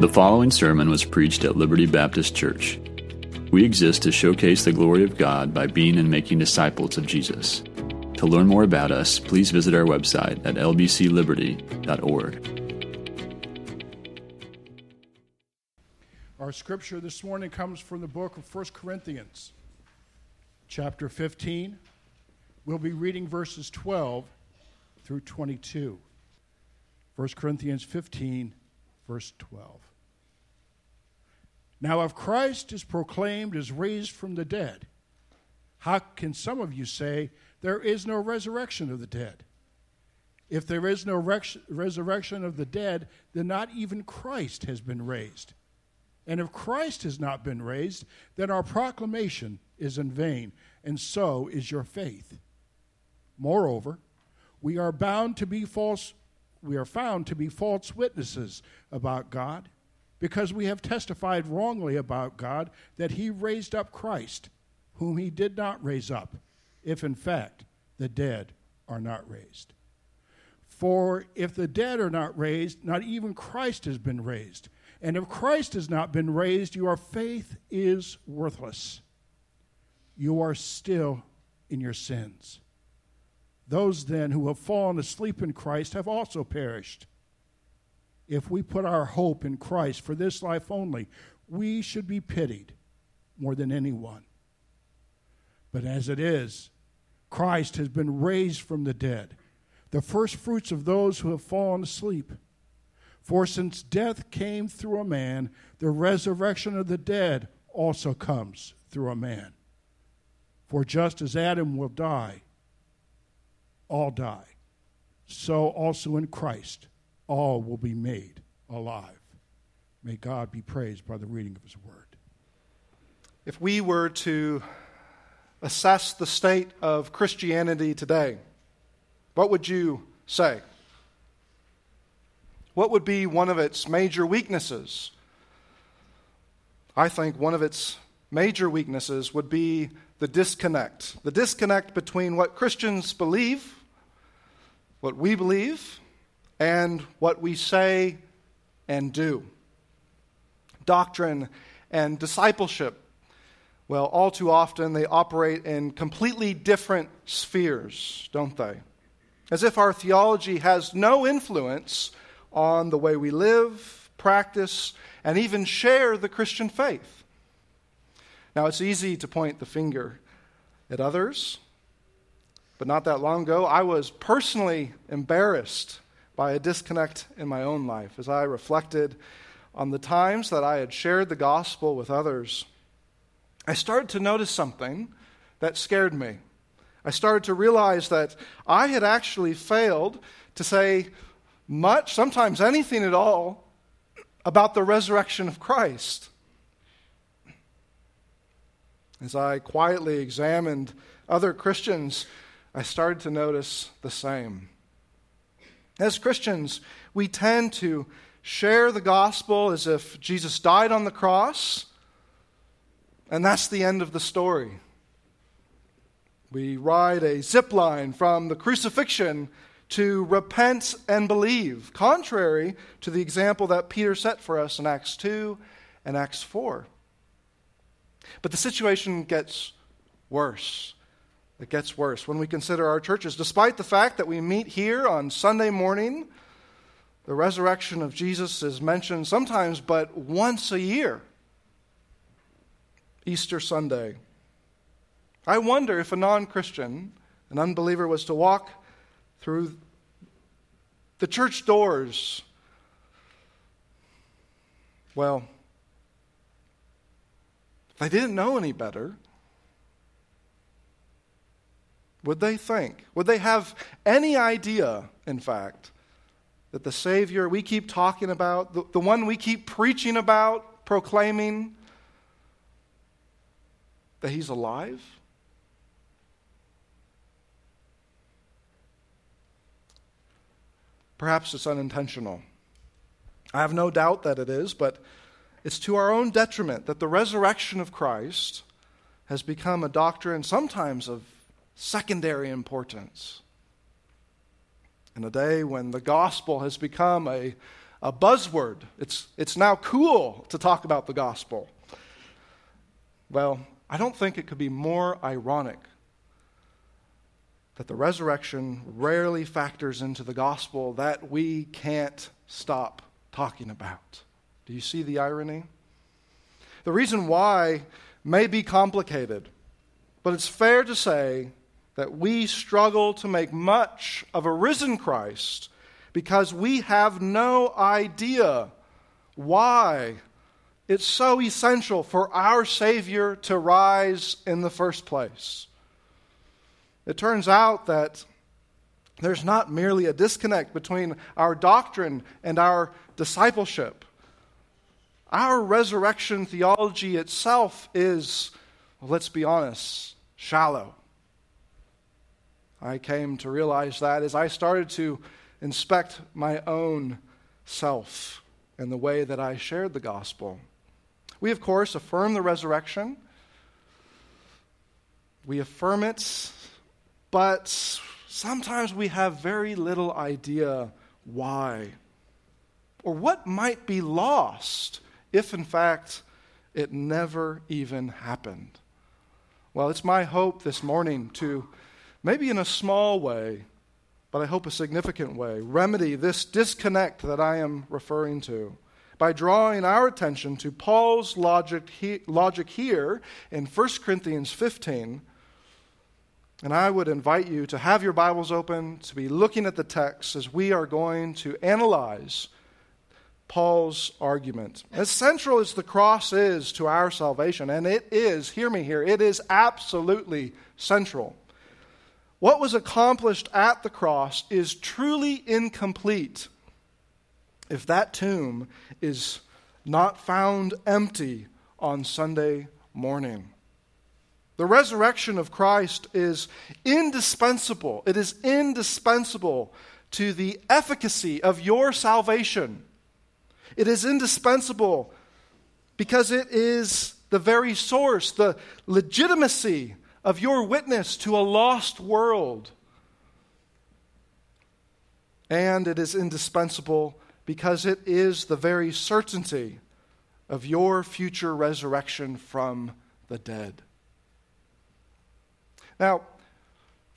The following sermon was preached at Liberty Baptist Church. We exist to showcase the glory of God by being and making disciples of Jesus. To learn more about us, please visit our website at lbcliberty.org. Our scripture this morning comes from the book of 1 Corinthians, chapter 15. We'll be reading verses 12 through 22. 1 Corinthians 15, verse 12. Now, if Christ is proclaimed as raised from the dead, how can some of you say there is no resurrection of the dead? If there is no resurrection of the dead, then not even Christ has been raised. And if Christ has not been raised, then our proclamation is in vain, and so is your faith. Moreover, we are bound to be false we are found to be false witnesses about God because we have testified wrongly about God that he raised up Christ, whom he did not raise up, if in fact the dead are not raised. For if the dead are not raised, not even Christ has been raised. And if Christ has not been raised, your faith is worthless. You are still in your sins. Those then who have fallen asleep in Christ have also perished. If we put our hope in Christ for this life only, we should be pitied more than anyone. But as it is, Christ has been raised from the dead, the first fruits of those who have fallen asleep. For since death came through a man, the resurrection of the dead also comes through a man. For just as Adam will die, all die. So also in Christ, all will be made alive. May God be praised by the reading of his word. If we were to assess the state of Christianity today, what would you say? What would be one of its major weaknesses? I think one of its major weaknesses would be the disconnect. The disconnect between what Christians believe what we believe and what we say and do. Doctrine and discipleship, well, all too often they operate in completely different spheres, don't they? As if our theology has no influence on the way we live, practice, and even share the Christian faith. Now, it's easy to point the finger at others but not that long ago, I was personally embarrassed by a disconnect in my own life as I reflected on the times that I had shared the gospel with others. I started to notice something that scared me. I started to realize that I had actually failed to say much, sometimes anything at all, about the resurrection of Christ. As I quietly examined other Christians I started to notice the same. As Christians, we tend to share the gospel as if Jesus died on the cross, and that's the end of the story. We ride a zip line from the crucifixion to repent and believe, contrary to the example that Peter set for us in Acts 2 and Acts 4. But the situation gets worse it gets worse when we consider our churches. Despite the fact that we meet here on Sunday morning, the resurrection of Jesus is mentioned sometimes but once a year Easter Sunday. I wonder if a non Christian, an unbeliever, was to walk through the church doors. Well, if they didn't know any better, would they think? Would they have any idea, in fact, that the Savior we keep talking about, the, the one we keep preaching about, proclaiming, that He's alive? Perhaps it's unintentional. I have no doubt that it is, but it's to our own detriment that the resurrection of Christ has become a doctrine sometimes of secondary importance. In a day when the gospel has become a, a buzzword. It's, it's now cool to talk about the gospel. Well, I don't think it could be more ironic that the resurrection rarely factors into the gospel that we can't stop talking about. Do you see the irony? The reason why may be complicated, but it's fair to say that we struggle to make much of a risen Christ because we have no idea why it's so essential for our Savior to rise in the first place. It turns out that there's not merely a disconnect between our doctrine and our discipleship. Our resurrection theology itself is, let's be honest, shallow. I came to realize that as I started to inspect my own self and the way that I shared the gospel. We, of course, affirm the resurrection. We affirm it, but sometimes we have very little idea why or what might be lost if, in fact, it never even happened. Well, it's my hope this morning to, maybe in a small way, but I hope a significant way, remedy this disconnect that I am referring to by drawing our attention to Paul's logic, he, logic here in 1 Corinthians 15. And I would invite you to have your Bibles open, to be looking at the text as we are going to analyze Paul's argument. As central as the cross is to our salvation, and it is, hear me here, it is absolutely central. What was accomplished at the cross is truly incomplete if that tomb is not found empty on Sunday morning. The resurrection of Christ is indispensable. It is indispensable to the efficacy of your salvation. It is indispensable because it is the very source, the legitimacy of your witness to a lost world. And it is indispensable because it is the very certainty of your future resurrection from the dead. Now,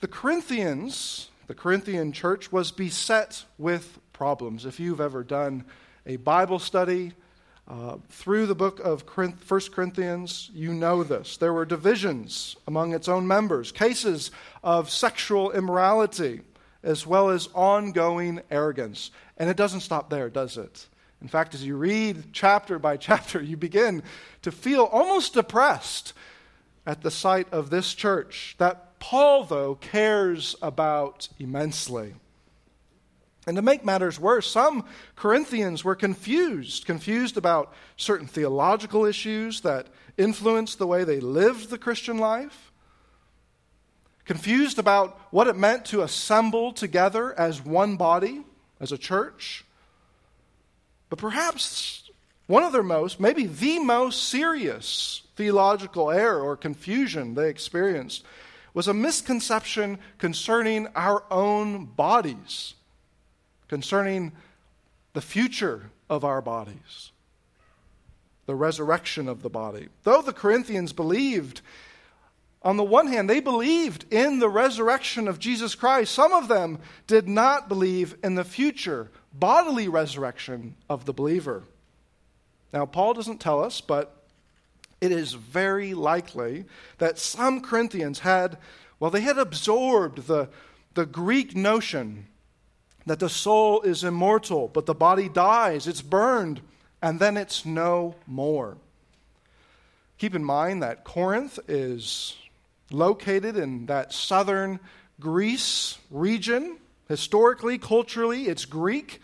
the Corinthians, the Corinthian church, was beset with problems. If you've ever done a Bible study uh, through the book of 1 Corinthians, you know this. There were divisions among its own members, cases of sexual immorality, as well as ongoing arrogance. And it doesn't stop there, does it? In fact, as you read chapter by chapter, you begin to feel almost depressed at the sight of this church that Paul, though, cares about immensely. And to make matters worse, some Corinthians were confused, confused about certain theological issues that influenced the way they lived the Christian life, confused about what it meant to assemble together as one body, as a church. But perhaps one of their most, maybe the most serious theological error or confusion they experienced was a misconception concerning our own bodies concerning the future of our bodies, the resurrection of the body. Though the Corinthians believed, on the one hand, they believed in the resurrection of Jesus Christ, some of them did not believe in the future bodily resurrection of the believer. Now, Paul doesn't tell us, but it is very likely that some Corinthians had, well, they had absorbed the, the Greek notion that the soul is immortal, but the body dies, it's burned, and then it's no more. Keep in mind that Corinth is located in that southern Greece region. Historically, culturally, it's Greek,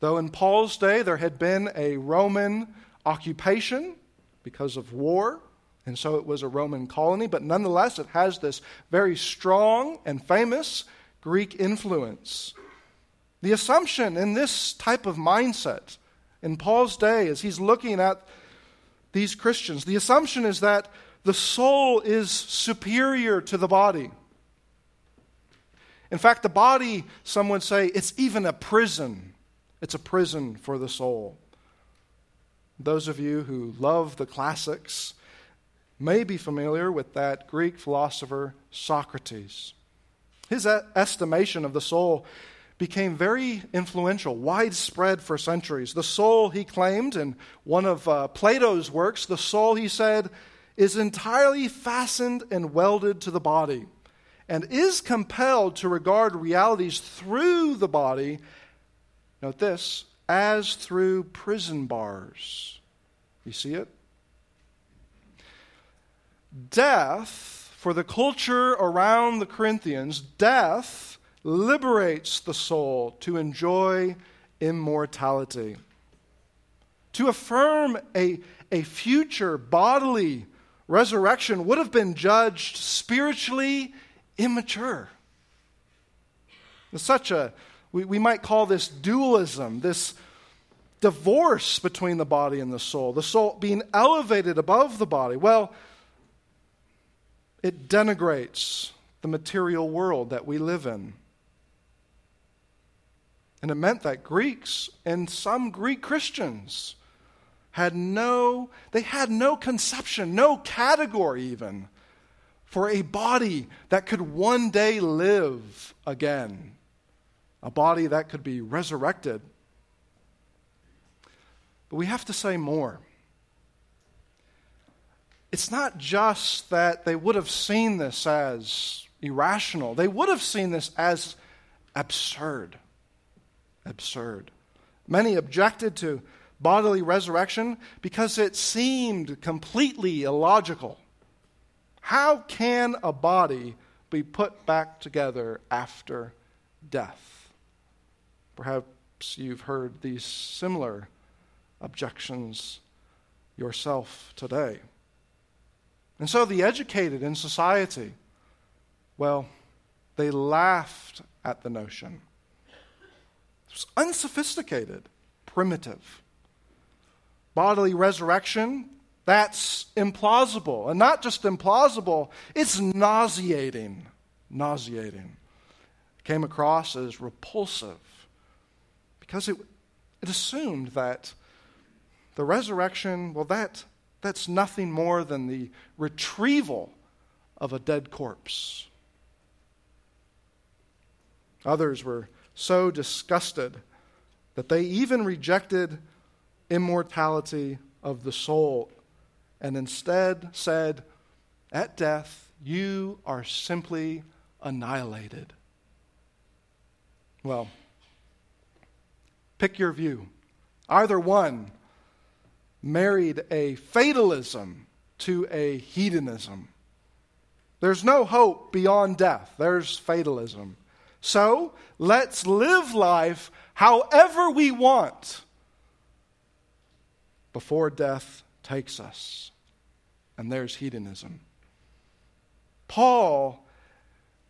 though in Paul's day there had been a Roman occupation because of war, and so it was a Roman colony, but nonetheless, it has this very strong and famous Greek influence. The assumption in this type of mindset in Paul's day, as he's looking at these Christians, the assumption is that the soul is superior to the body. In fact, the body, some would say, it's even a prison. it's a prison for the soul. Those of you who love the classics may be familiar with that Greek philosopher Socrates. His estimation of the soul became very influential, widespread for centuries. The soul, he claimed in one of uh, Plato's works, the soul, he said, is entirely fastened and welded to the body and is compelled to regard realities through the body, note this, as through prison bars. You see it? Death, for the culture around the Corinthians, death liberates the soul to enjoy immortality. To affirm a, a future bodily resurrection would have been judged spiritually immature. Such a, we, we might call this dualism, this divorce between the body and the soul, the soul being elevated above the body. Well, it denigrates the material world that we live in. And it meant that Greeks and some Greek Christians had no, they had no conception, no category even for a body that could one day live again, a body that could be resurrected. But we have to say more. It's not just that they would have seen this as irrational, they would have seen this as absurd. Absurd. Many objected to bodily resurrection because it seemed completely illogical. How can a body be put back together after death? Perhaps you've heard these similar objections yourself today. And so the educated in society, well, they laughed at the notion. Unsophisticated, primitive. Bodily resurrection that's implausible. And not just implausible, it's nauseating. Nauseating. Came across as repulsive because it, it assumed that the resurrection, well, that, that's nothing more than the retrieval of a dead corpse. Others were so disgusted that they even rejected immortality of the soul and instead said, At death, you are simply annihilated. Well, pick your view. Either one married a fatalism to a hedonism. There's no hope beyond death, there's fatalism. So let's live life however we want before death takes us. And there's hedonism. Paul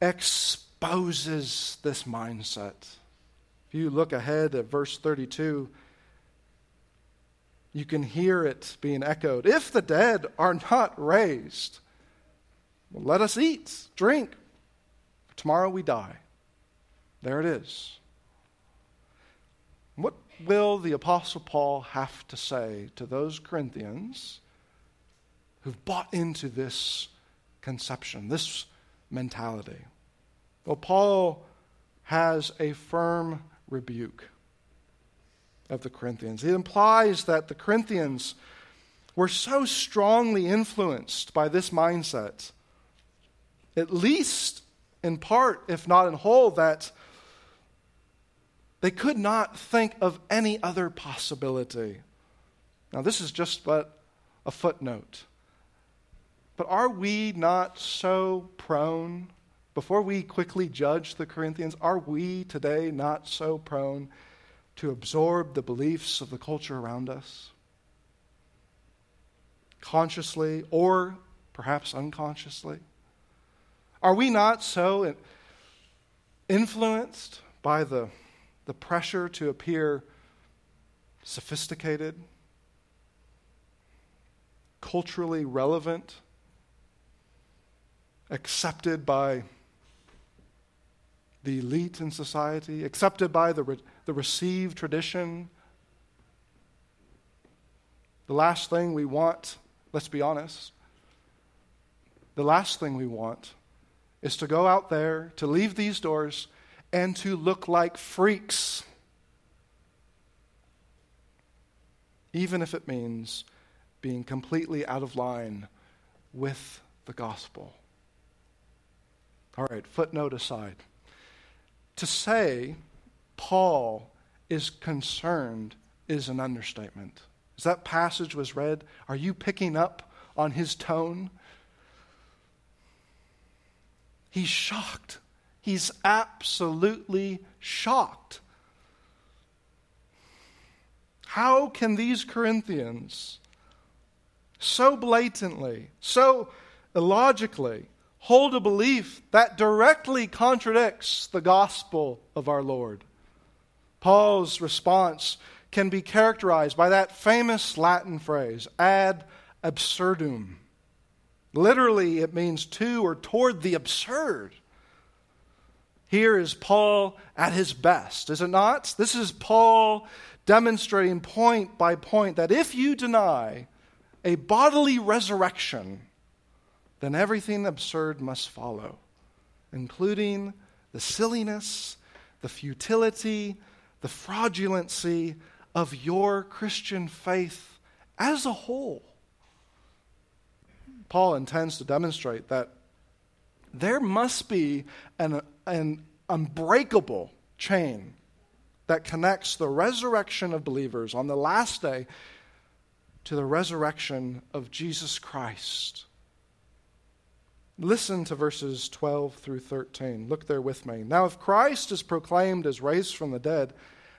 exposes this mindset. If you look ahead at verse 32, you can hear it being echoed. If the dead are not raised, well, let us eat, drink. Tomorrow we die. There it is. What will the Apostle Paul have to say to those Corinthians who've bought into this conception, this mentality? Well, Paul has a firm rebuke of the Corinthians. It implies that the Corinthians were so strongly influenced by this mindset, at least in part, if not in whole, that they could not think of any other possibility. Now, this is just but a footnote. But are we not so prone, before we quickly judge the Corinthians, are we today not so prone to absorb the beliefs of the culture around us? Consciously or perhaps unconsciously? Are we not so influenced by the the pressure to appear sophisticated, culturally relevant, accepted by the elite in society, accepted by the, re- the received tradition. The last thing we want, let's be honest, the last thing we want is to go out there, to leave these doors, and to look like freaks. Even if it means being completely out of line with the gospel. All right, footnote aside. To say Paul is concerned is an understatement. As that passage was read, are you picking up on his tone? He's shocked. He's absolutely shocked. How can these Corinthians so blatantly, so illogically, hold a belief that directly contradicts the gospel of our Lord? Paul's response can be characterized by that famous Latin phrase, ad absurdum. Literally, it means to or toward the absurd. Here is Paul at his best, is it not? This is Paul demonstrating point by point that if you deny a bodily resurrection, then everything absurd must follow, including the silliness, the futility, the fraudulency of your Christian faith as a whole. Paul intends to demonstrate that there must be an, an unbreakable chain that connects the resurrection of believers on the last day to the resurrection of Jesus Christ. Listen to verses 12 through 13. Look there with me. Now, if Christ is proclaimed as raised from the dead,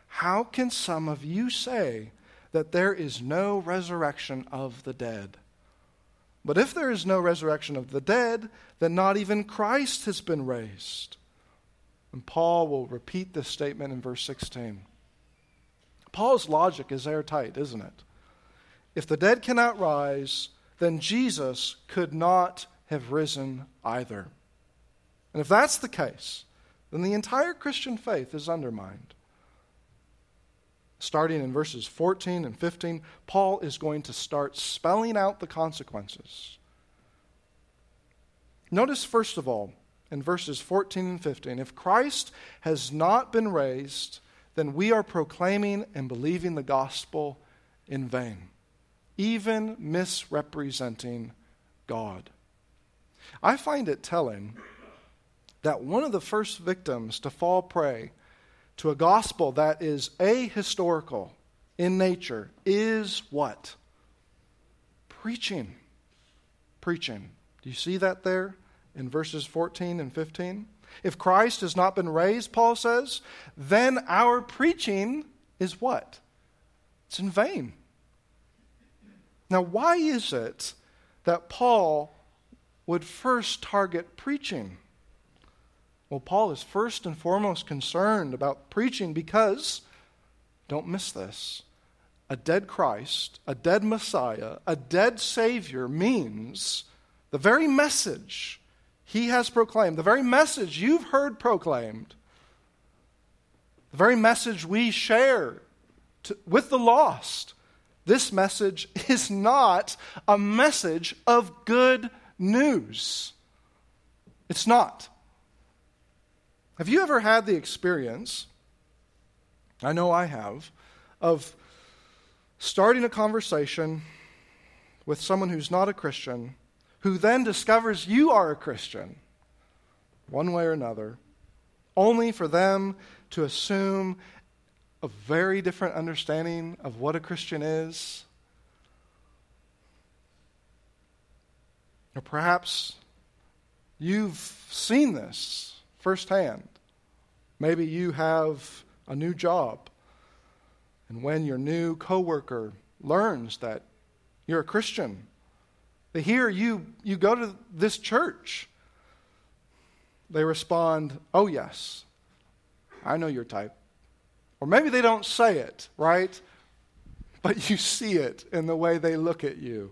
how can some of you say that there is no resurrection of the dead? But if there is no resurrection of the dead, then not even Christ has been raised. And Paul will repeat this statement in verse 16. Paul's logic is airtight, isn't it? If the dead cannot rise, then Jesus could not have risen either. And if that's the case, then the entire Christian faith is undermined. Starting in verses 14 and 15, Paul is going to start spelling out the consequences. Notice, first of all, in verses 14 and 15, if Christ has not been raised, then we are proclaiming and believing the gospel in vain, even misrepresenting God. I find it telling that one of the first victims to fall prey to a gospel that is ahistorical in nature is what? Preaching. Preaching. Do you see that there in verses 14 and 15? If Christ has not been raised, Paul says, then our preaching is what? It's in vain. Now, why is it that Paul would first target preaching? Well, Paul is first and foremost concerned about preaching because, don't miss this, a dead Christ, a dead Messiah, a dead Savior means the very message he has proclaimed, the very message you've heard proclaimed, the very message we share to, with the lost, this message is not a message of good news. It's not. Have you ever had the experience, I know I have, of starting a conversation with someone who's not a Christian, who then discovers you are a Christian, one way or another, only for them to assume a very different understanding of what a Christian is? Or perhaps you've seen this firsthand. Maybe you have a new job, and when your new coworker learns that you're a Christian, they hear you, you go to this church, they respond, Oh, yes, I know your type. Or maybe they don't say it, right? But you see it in the way they look at you.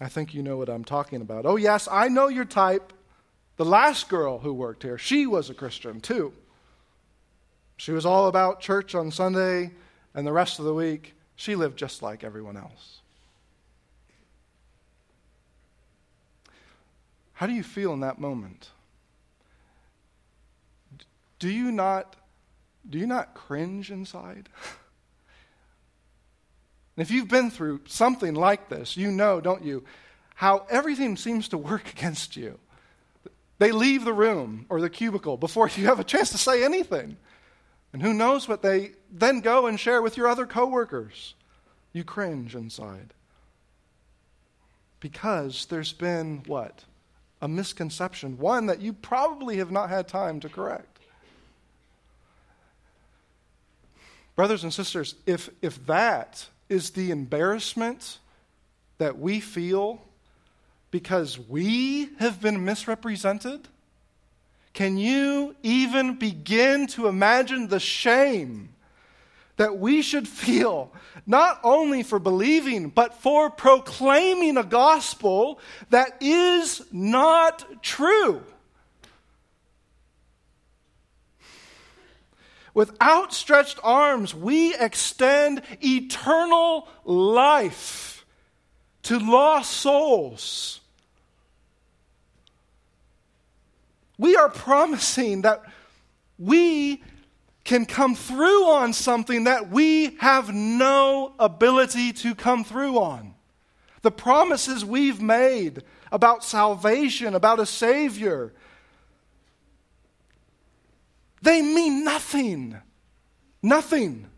I think you know what I'm talking about. Oh, yes, I know your type. The last girl who worked here, she was a Christian too. She was all about church on Sunday, and the rest of the week, she lived just like everyone else. How do you feel in that moment? Do you not, do you not cringe inside? if you've been through something like this, you know, don't you, how everything seems to work against you. They leave the room or the cubicle before you have a chance to say anything. And who knows what they then go and share with your other coworkers. You cringe inside. Because there's been what? A misconception, one that you probably have not had time to correct. Brothers and sisters, if, if that is the embarrassment that we feel because we have been misrepresented? Can you even begin to imagine the shame that we should feel, not only for believing, but for proclaiming a gospel that is not true? With outstretched arms, we extend eternal life to lost souls. We are promising that we can come through on something that we have no ability to come through on. The promises we've made about salvation, about a Savior, they mean nothing. Nothing.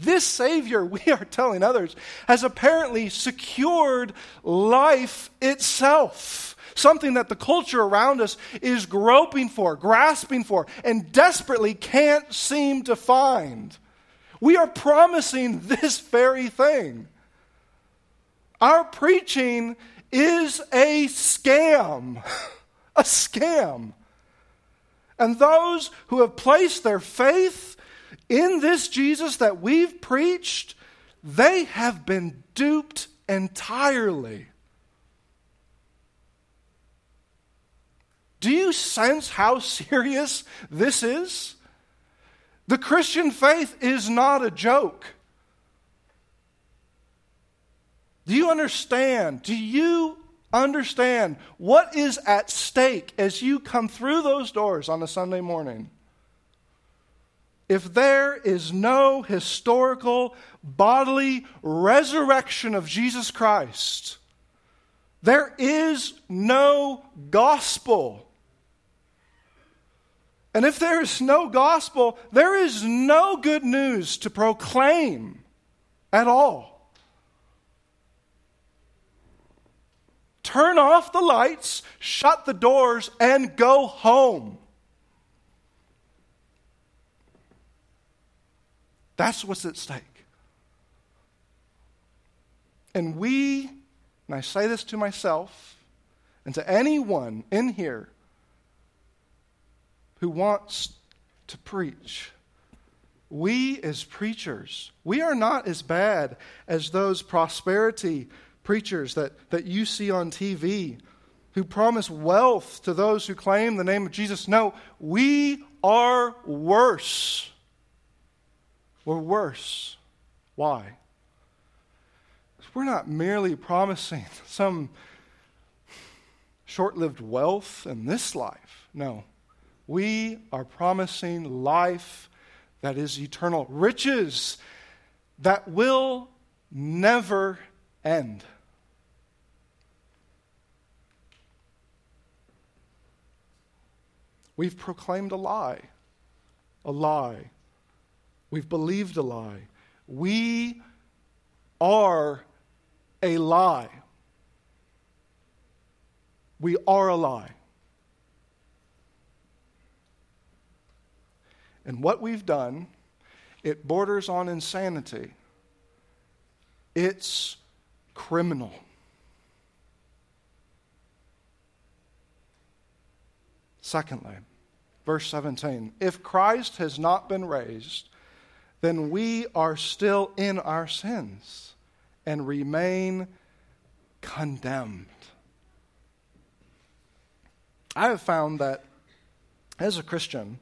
This Savior, we are telling others, has apparently secured life itself. Something that the culture around us is groping for, grasping for, and desperately can't seem to find. We are promising this very thing. Our preaching is a scam. A scam. And those who have placed their faith in this Jesus that we've preached, they have been duped entirely. Do you sense how serious this is? The Christian faith is not a joke. Do you understand? Do you understand what is at stake as you come through those doors on a Sunday morning? If there is no historical bodily resurrection of Jesus Christ, there is no gospel. And if there is no gospel, there is no good news to proclaim at all. Turn off the lights, shut the doors, and go home. That's what's at stake. And we, and I say this to myself and to anyone in here who wants to preach, we as preachers, we are not as bad as those prosperity preachers that, that you see on TV who promise wealth to those who claim the name of Jesus. No, we are worse or worse. Why? We're not merely promising some short lived wealth in this life. No. We are promising life that is eternal, riches that will never end. We've proclaimed a lie, a lie We've believed a lie. We are a lie. We are a lie. And what we've done, it borders on insanity. It's criminal. Secondly, verse 17 if Christ has not been raised, then we are still in our sins and remain condemned. I have found that as a Christian,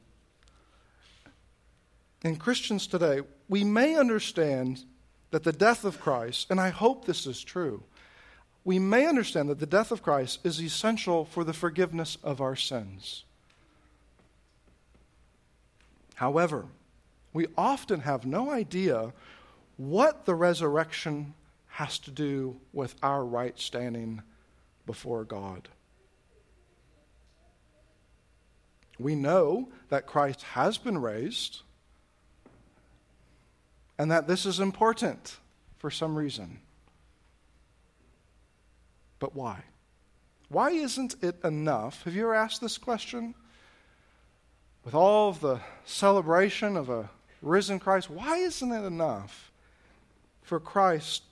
in Christians today, we may understand that the death of Christ, and I hope this is true, we may understand that the death of Christ is essential for the forgiveness of our sins. However, we often have no idea what the resurrection has to do with our right standing before God. We know that Christ has been raised and that this is important for some reason. But why? Why isn't it enough? Have you ever asked this question? With all the celebration of a risen Christ, why isn't it enough for Christ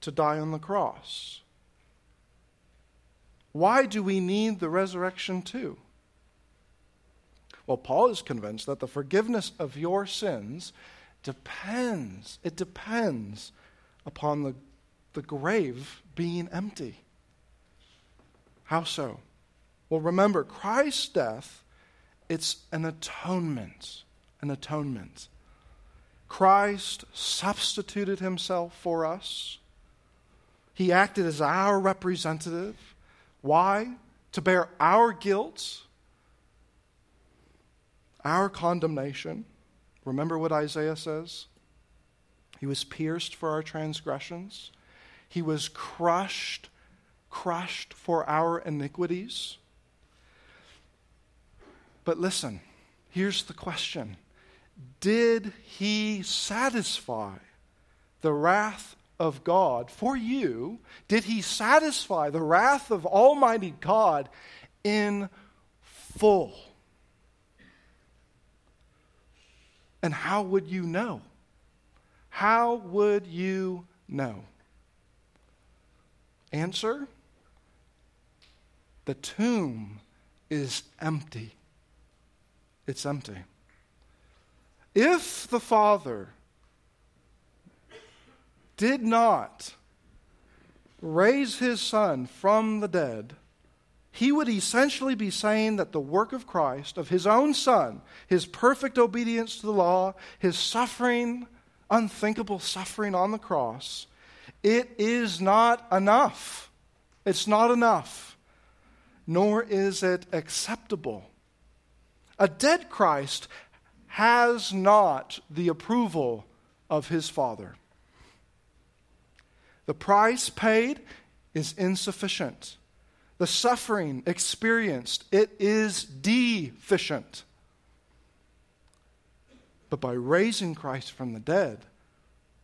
to die on the cross? Why do we need the resurrection too? Well, Paul is convinced that the forgiveness of your sins depends, it depends upon the, the grave being empty. How so? Well, remember, Christ's death, it's an atonement. An atonement. Christ substituted himself for us. He acted as our representative. Why? To bear our guilt, our condemnation. Remember what Isaiah says? He was pierced for our transgressions, he was crushed, crushed for our iniquities. But listen, here's the question Did he satisfy the wrath of God for you? Did he satisfy the wrath of Almighty God in full? And how would you know? How would you know? Answer The tomb is empty. It's empty. If the Father did not raise his Son from the dead, he would essentially be saying that the work of Christ, of his own Son, his perfect obedience to the law, his suffering, unthinkable suffering on the cross, it is not enough. It's not enough, nor is it acceptable. A dead Christ has not the approval of his Father. The price paid is insufficient the suffering experienced, it is deficient. But by raising Christ from the dead,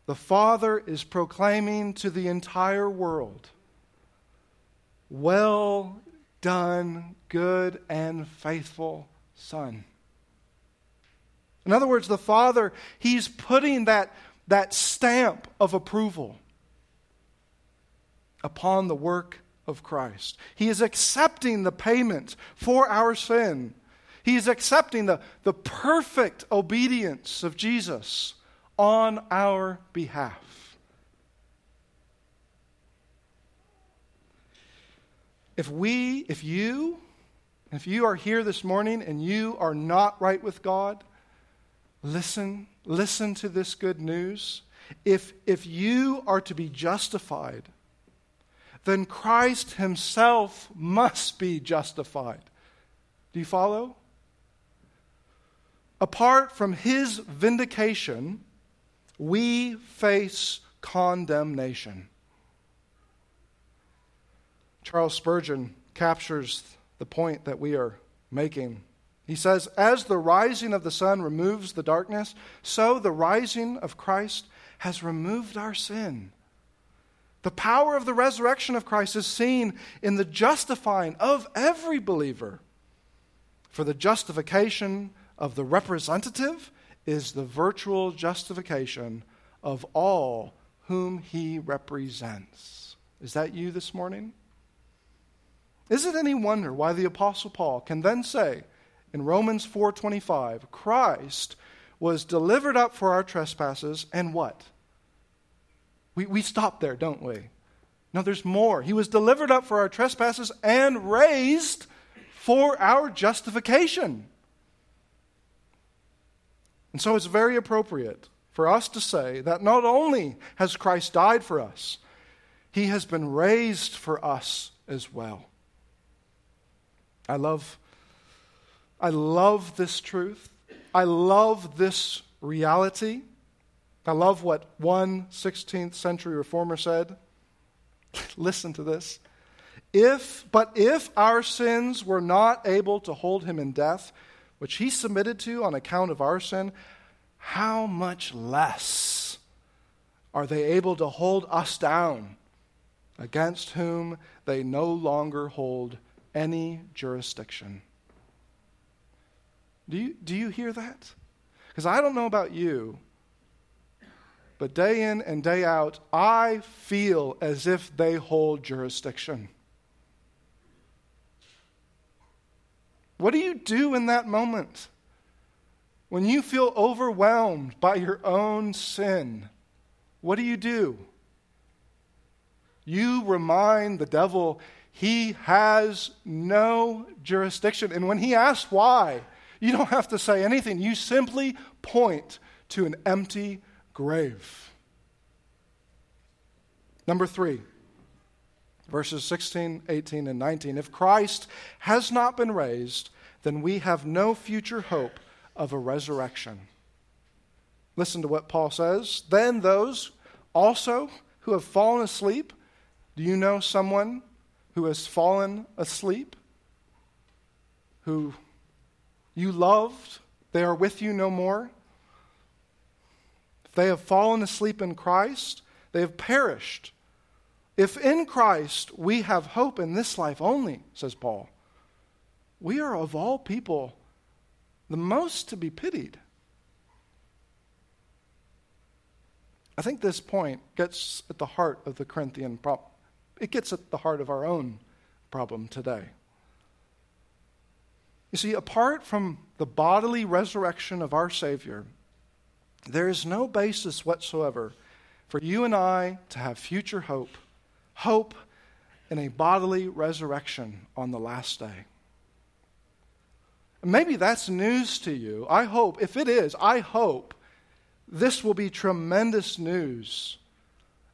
the Father is proclaiming to the entire world, Well done, good and faithful Son. In other words, the Father, He's putting that, that stamp of approval upon the work of Christ. He is accepting the payment for our sin. He is accepting the, the perfect obedience of Jesus on our behalf. If we, if you, if you are here this morning and you are not right with God, listen, listen to this good news. If, if you are to be justified, then Christ himself must be justified. Do you follow? Apart from his vindication, we face condemnation. Charles Spurgeon captures the point that we are making. He says, As the rising of the sun removes the darkness, so the rising of Christ has removed our sin. The power of the resurrection of Christ is seen in the justifying of every believer. For the justification of the representative is the virtual justification of all whom he represents. Is that you this morning? Is it any wonder why the apostle Paul can then say in Romans 4:25, Christ was delivered up for our trespasses and what? We, we stop there, don't we? No, there's more. He was delivered up for our trespasses and raised for our justification. And so it's very appropriate for us to say that not only has Christ died for us, he has been raised for us as well. I love I love this truth. I love this reality. I love what one 16th century reformer said. Listen to this. If, but if our sins were not able to hold him in death, which he submitted to on account of our sin, how much less are they able to hold us down, against whom they no longer hold any jurisdiction? Do you, do you hear that? Because I don't know about you, but day in and day out, I feel as if they hold jurisdiction. What do you do in that moment? When you feel overwhelmed by your own sin, what do you do? You remind the devil he has no jurisdiction. And when he asks why, you don't have to say anything. You simply point to an empty grave. Number three, verses 16, 18, and 19. If Christ has not been raised, then we have no future hope of a resurrection. Listen to what Paul says. Then those also who have fallen asleep, do you know someone who has fallen asleep? Who you loved, they are with you no more. If they have fallen asleep in Christ, they have perished. If in Christ we have hope in this life only, says Paul, we are of all people the most to be pitied. I think this point gets at the heart of the Corinthian problem. It gets at the heart of our own problem today. You see, apart from the bodily resurrection of our Savior, there is no basis whatsoever for you and I to have future hope, hope in a bodily resurrection on the last day. Maybe that's news to you. I hope, if it is, I hope this will be tremendous news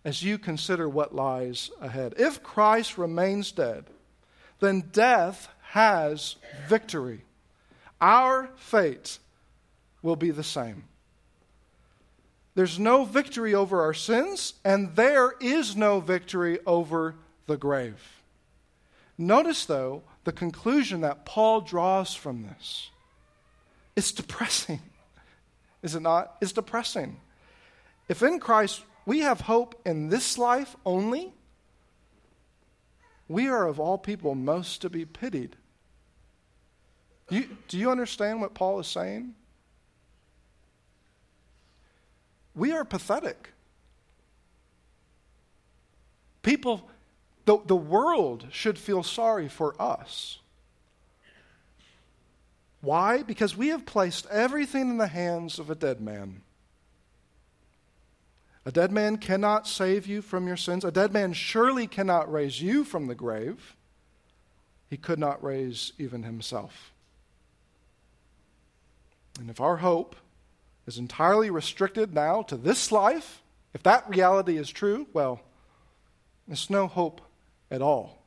as you consider what lies ahead. If Christ remains dead, then death has victory. Our fate will be the same. There's no victory over our sins, and there is no victory over the grave. Notice, though, the conclusion that Paul draws from this. It's depressing, is it not? It's depressing. If in Christ we have hope in this life only, we are of all people most to be pitied. You, do you understand what Paul is saying? We are pathetic. People, the, the world should feel sorry for us. Why? Because we have placed everything in the hands of a dead man. A dead man cannot save you from your sins. A dead man surely cannot raise you from the grave. He could not raise even himself. And if our hope is entirely restricted now to this life, if that reality is true, well, there's no hope at all.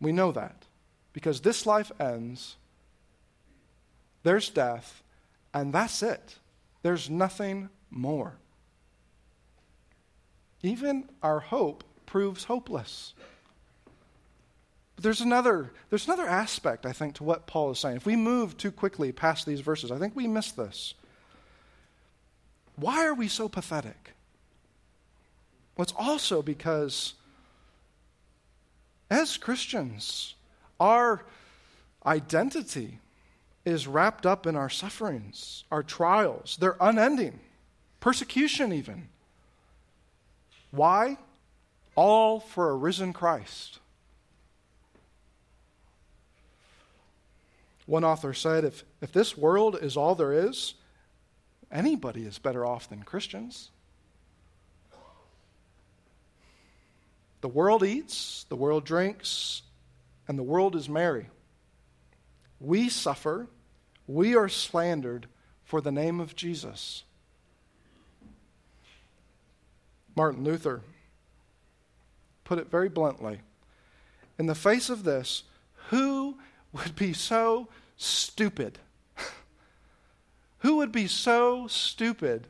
We know that because this life ends, there's death, and that's it. There's nothing more. Even our hope proves hopeless. But there's another, there's another aspect, I think, to what Paul is saying. If we move too quickly past these verses, I think we miss this. Why are we so pathetic? Well, it's also because as Christians, our identity is wrapped up in our sufferings, our trials. They're unending, persecution, even. Why? All for a risen Christ. One author said if, if this world is all there is, anybody is better off than Christians. The world eats, the world drinks, and the world is merry. We suffer, we are slandered for the name of Jesus. Martin Luther put it very bluntly. In the face of this, who would be so stupid? who would be so stupid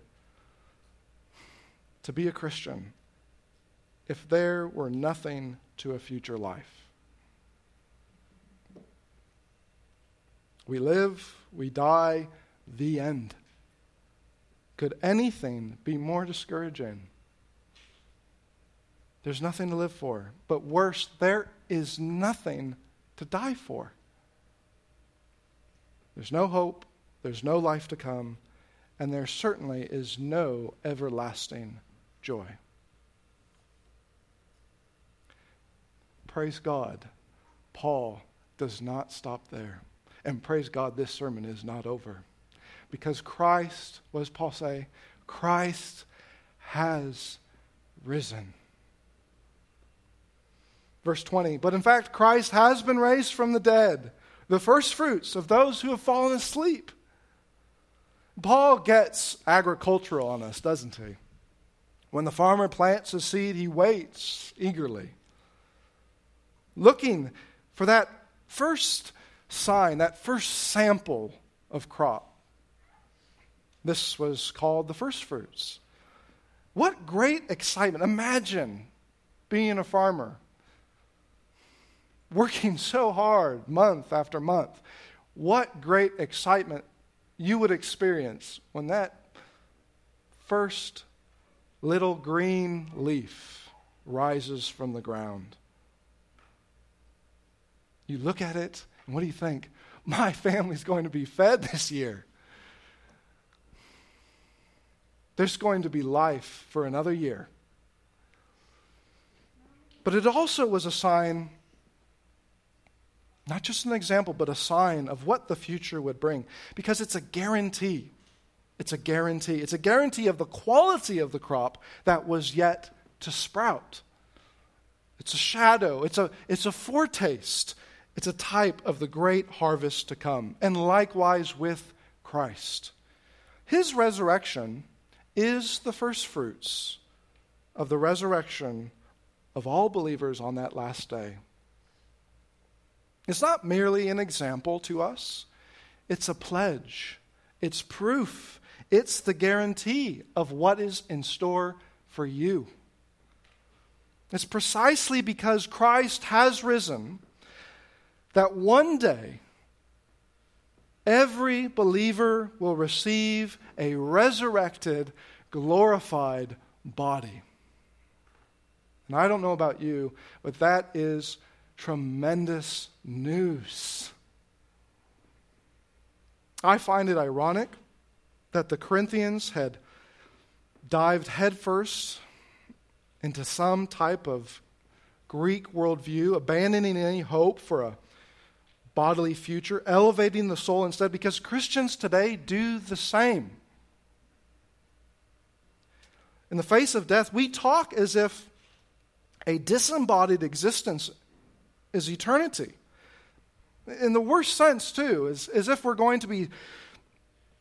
to be a Christian if there were nothing to a future life? We live, we die, the end. Could anything be more discouraging? There's nothing to live for. But worse, there is nothing to die for. There's no hope, there's no life to come, and there certainly is no everlasting joy. Praise God, Paul does not stop there. And praise God, this sermon is not over. Because Christ, what does Paul say? Christ has risen. Verse 20, but in fact, Christ has been raised from the dead, the first fruits of those who have fallen asleep. Paul gets agricultural on us, doesn't he? When the farmer plants a seed, he waits eagerly, looking for that first sign, that first sample of crop. This was called the first fruits. What great excitement. Imagine being a farmer, working so hard month after month. What great excitement you would experience when that first little green leaf rises from the ground. You look at it and what do you think? My family's going to be fed this year. There's going to be life for another year. But it also was a sign, not just an example, but a sign of what the future would bring, because it's a guarantee. It's a guarantee. It's a guarantee of the quality of the crop that was yet to sprout. It's a shadow, it's a, it's a foretaste it's a type of the great harvest to come, and likewise with Christ. His resurrection is the first fruits of the resurrection of all believers on that last day. It's not merely an example to us, it's a pledge, it's proof, it's the guarantee of what is in store for you. It's precisely because Christ has risen that one day every believer will receive a resurrected, glorified body. And I don't know about you, but that is tremendous news. I find it ironic that the Corinthians had dived headfirst into some type of Greek worldview, abandoning any hope for a bodily future, elevating the soul instead, because Christians today do the same. In the face of death, we talk as if a disembodied existence is eternity. In the worst sense, too, as, as if we're going to be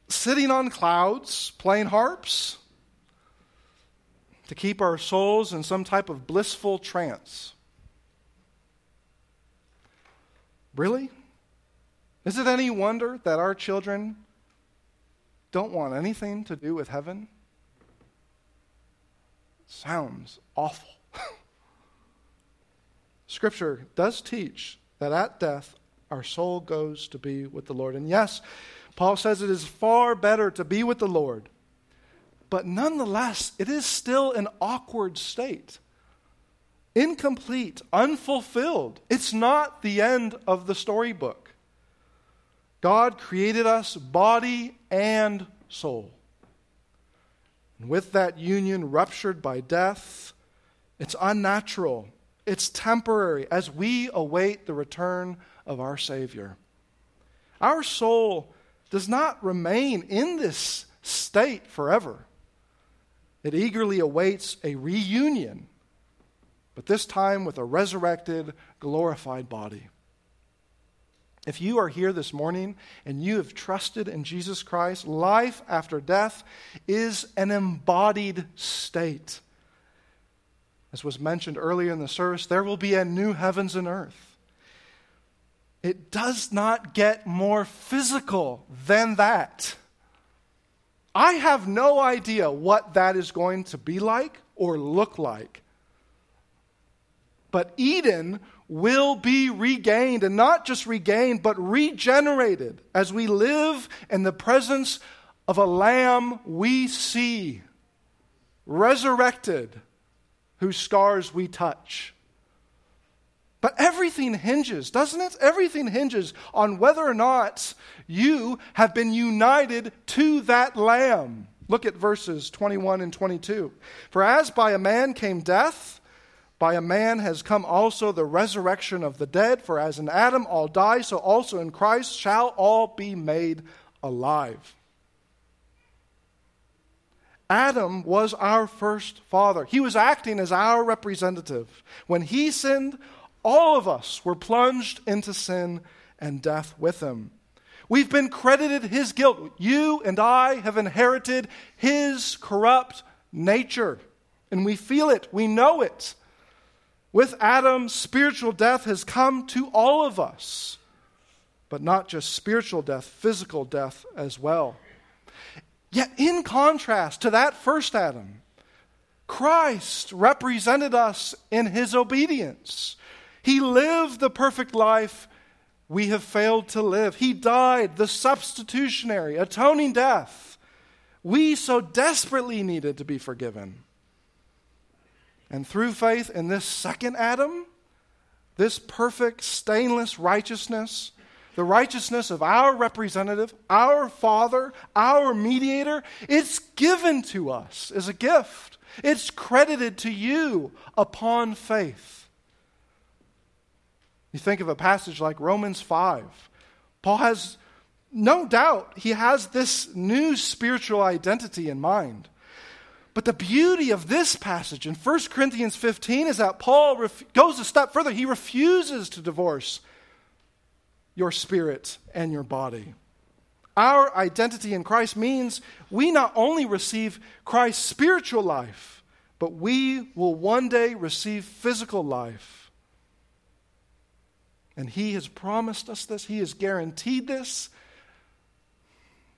sitting on clouds playing harps to keep our souls in some type of blissful trance. Really? Is it any wonder that our children don't want anything to do with heaven? Sounds awful. Scripture does teach that at death our soul goes to be with the Lord. And yes, Paul says it is far better to be with the Lord. But nonetheless, it is still an awkward state. Incomplete, unfulfilled. It's not the end of the storybook. God created us body and soul. And with that union ruptured by death, it's unnatural, it's temporary as we await the return of our Savior. Our soul does not remain in this state forever. It eagerly awaits a reunion but this time with a resurrected, glorified body. If you are here this morning and you have trusted in Jesus Christ, life after death is an embodied state. As was mentioned earlier in the service, there will be a new heavens and earth. It does not get more physical than that. I have no idea what that is going to be like or look like. But Eden will be regained, and not just regained, but regenerated as we live in the presence of a lamb we see, resurrected, whose scars we touch. But everything hinges, doesn't it? Everything hinges on whether or not you have been united to that lamb. Look at verses 21 and 22. For as by a man came death, by a man has come also the resurrection of the dead, for as in Adam all die, so also in Christ shall all be made alive. Adam was our first father. He was acting as our representative. When he sinned, all of us were plunged into sin and death with him. We've been credited his guilt. You and I have inherited his corrupt nature, and we feel it, we know it. With Adam, spiritual death has come to all of us, but not just spiritual death, physical death as well. Yet, in contrast to that first Adam, Christ represented us in his obedience. He lived the perfect life we have failed to live. He died the substitutionary, atoning death we so desperately needed to be forgiven. And through faith in this second Adam, this perfect, stainless righteousness, the righteousness of our representative, our Father, our mediator, it's given to us as a gift. It's credited to you upon faith. You think of a passage like Romans 5. Paul has no doubt he has this new spiritual identity in mind. But the beauty of this passage in 1 Corinthians 15 is that Paul ref- goes a step further. He refuses to divorce your spirit and your body. Our identity in Christ means we not only receive Christ's spiritual life, but we will one day receive physical life. And He has promised us this, He has guaranteed this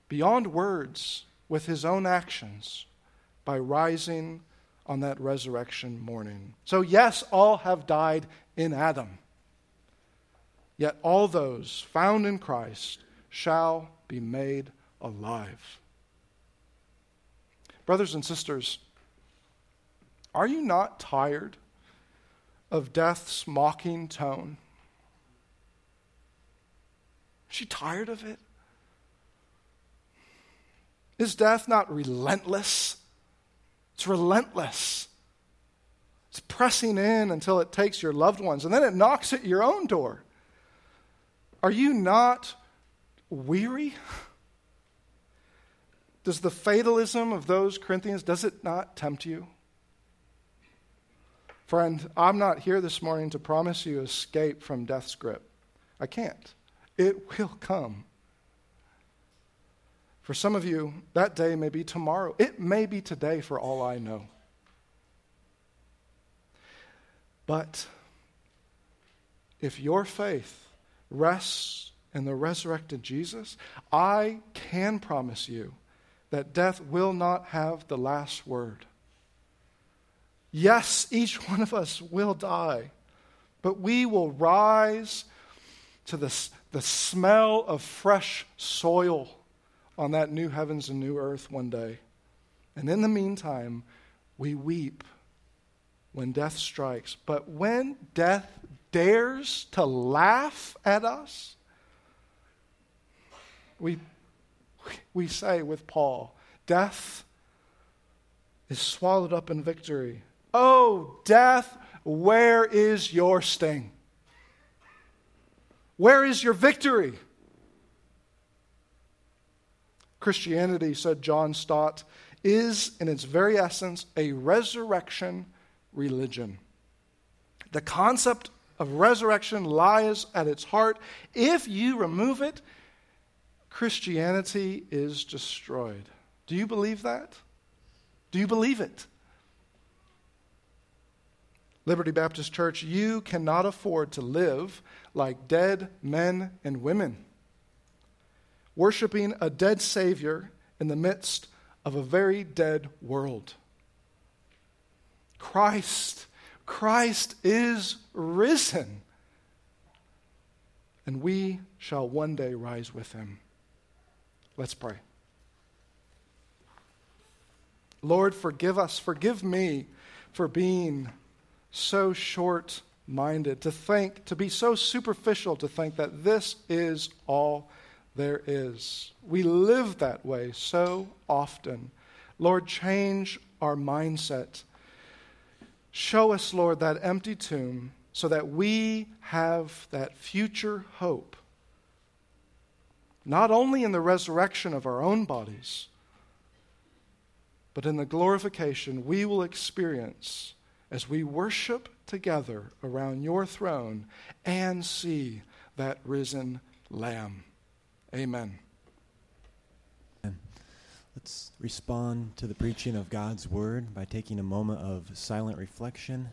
beyond words with His own actions by rising on that resurrection morning. So, yes, all have died in Adam. Yet all those found in Christ shall be made alive. Brothers and sisters, are you not tired of death's mocking tone? Is she tired of it? Is death not relentless? It's relentless. It's pressing in until it takes your loved ones, and then it knocks at your own door. Are you not weary? Does the fatalism of those Corinthians, does it not tempt you? Friend, I'm not here this morning to promise you escape from death's grip. I can't. It will come. For some of you, that day may be tomorrow. It may be today, for all I know. But if your faith rests in the resurrected Jesus, I can promise you that death will not have the last word. Yes, each one of us will die, but we will rise to the, the smell of fresh soil on that new heavens and new earth one day. And in the meantime, we weep when death strikes. But when death dares to laugh at us, we, we say with Paul, Death is swallowed up in victory. Oh, death, where is your sting? Where is your victory? Christianity, said John Stott, is in its very essence a resurrection religion. The concept of resurrection lies at its heart. If you remove it, Christianity is destroyed. Do you believe that? Do you believe it? Liberty Baptist Church, you cannot afford to live like dead men and women, worshiping a dead Savior in the midst of a very dead world. Christ, Christ is risen, and we shall one day rise with him. Let's pray. Lord, forgive us, forgive me for being so short minded, to think, to be so superficial to think that this is all there is. We live that way so often. Lord, change our mindset. Show us, Lord, that empty tomb so that we have that future hope, not only in the resurrection of our own bodies, but in the glorification we will experience as we worship together around your throne and see that risen Lamb. Amen. Let's respond to the preaching of God's word by taking a moment of silent reflection